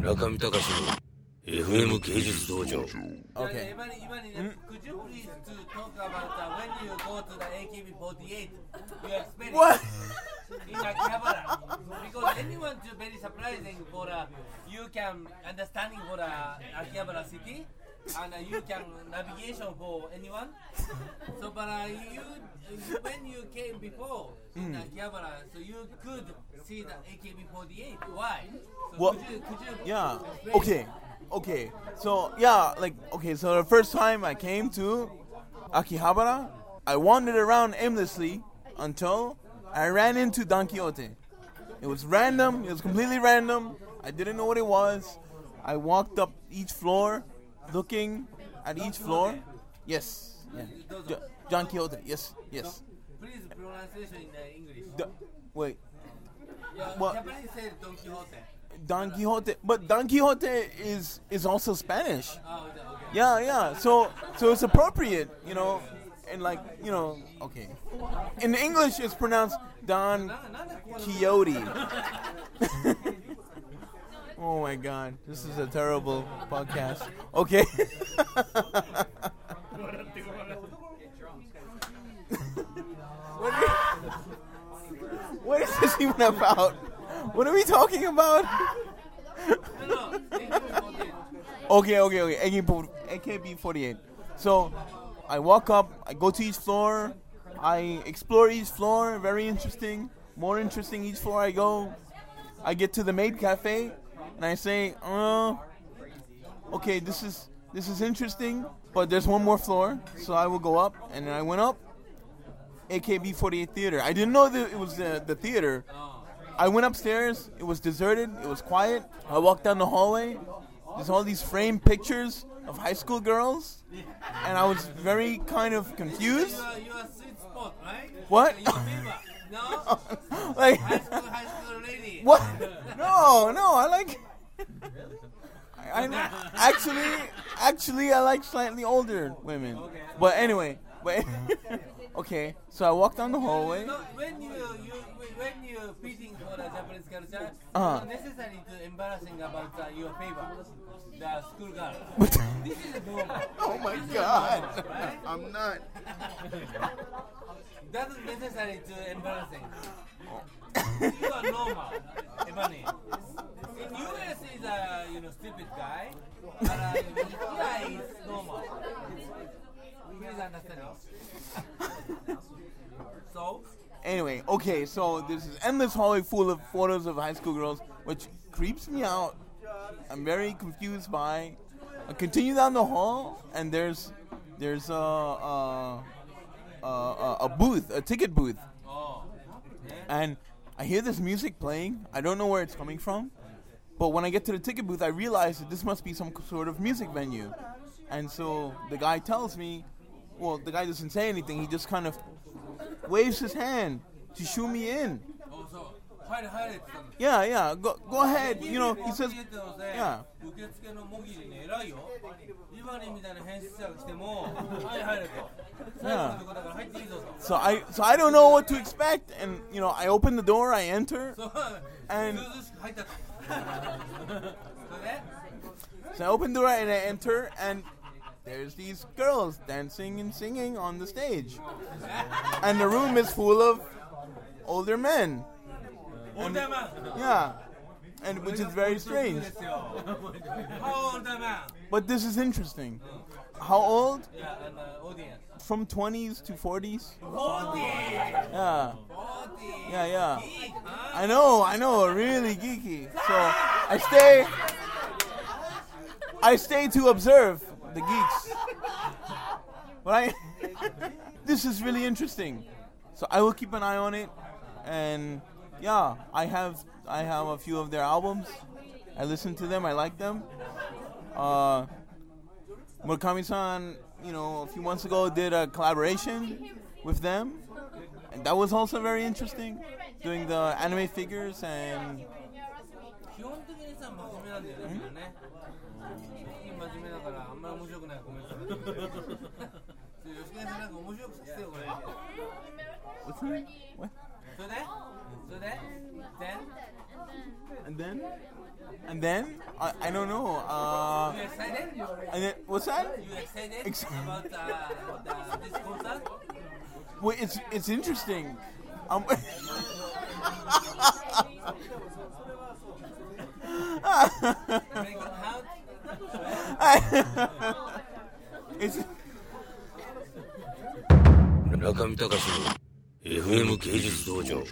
村上隆の FM 芸術道場 What? Because anyone very surprising for uh, you can understanding for uh, Akihabara city and uh, you can navigation for anyone. So, but uh, you when you came before in Akihabara, so you could see the AKB48. Why? So Well, could you, could you Yeah. explain? Okay. Okay. So yeah, like okay. So the first time I came to Akihabara, I wandered around aimlessly until I ran into Don Quixote. It was random. It was completely random. I didn't know what it was. I walked up each floor, looking at each floor. Yes. Yeah. Jo- Quixote. Yes. Yes. Please pronunciation in uh, English. Do- wait. Yeah, What? Japanese says Don Quixote. Don Quixote. But Don Quixote is is also Spanish. Oh, okay. Yeah, yeah. So so it's appropriate, you know, and like you know, okay. In English, it's pronounced Don Quixote. oh my God, this is a terrible podcast. Okay. what, what is this even about? What are we talking about? No, no, AKB48. Okay, okay, okay. AKB 48. So I walk up, I go to each floor, I explore each floor, very interesting. More interesting each floor I go. I get to the maid cafe and I say, uh okay, this is this is interesting, but there's one more floor, so I will go up and then I went up. AKB 48 theater. I didn't know that it was the, the theater. I went upstairs. It was deserted. It was quiet. I walked down the hallway. There's all these framed pictures of high school girls, and I was very kind of confused. You are, you are sweet spot, right? What? No? like, High school, high school lady. what? No, no. I like. I, actually, actually, I like slightly older women. But anyway, but okay. So I walked down the hallway. No, when you, you when you fitting for the Japanese culture, Uh-huh. it's not necessary to embarrassing about uh, your favorite, the school girl. This is normal. oh my This god! normal, right? I'm not. That's necessary to embarrassing. you are normal, Ebony. In US is a you know stupid guy, but uh, is normal. Please understand. So Anyway, okay, so this endless hallway full of photos of high school girls, which creeps me out. I'm very confused by. I continue down the hall, and there's there's a a, a, a, a booth, a ticket booth, oh, and I hear this music playing. I don't know where it's coming from, but when I get to the ticket booth, I realize that this must be some sort of music venue. And so the guy tells me, well, the guy doesn't say anything. He just kind of waves his hand to shoo me in. Yeah, yeah. Go, go ahead. You know, he says. Yeah. yeah. So I, so I don't know what to expect, and you know, I open the door, I enter, and so I open the door and I enter, and there's these girls dancing and singing on the stage, and the room is full of older men. And, yeah, and which is very strange. How old am I? But this is interesting. How old? Yeah, and, uh, From 20s to 40s. 40s. Yeah yeah, yeah. I know, I know, really geeky. So I stay. I stay to observe the geeks. But I. this is really interesting. So I will keep an eye on it, and yeah, I have I have a few of their albums. I listen to them. I like them. Uh, Murakami-san, you know, a few months ago did a collaboration with them, that was also very interesting, doing the anime figures and. What's that? What? So then? So then? Then? And then? And then? I, I don't know. Uh, you excited? And then, what's that? You excited about uh, the, this concert? Well, it's it's interesting. Um, Very good hand. it's 中見隆の FM 芸術道場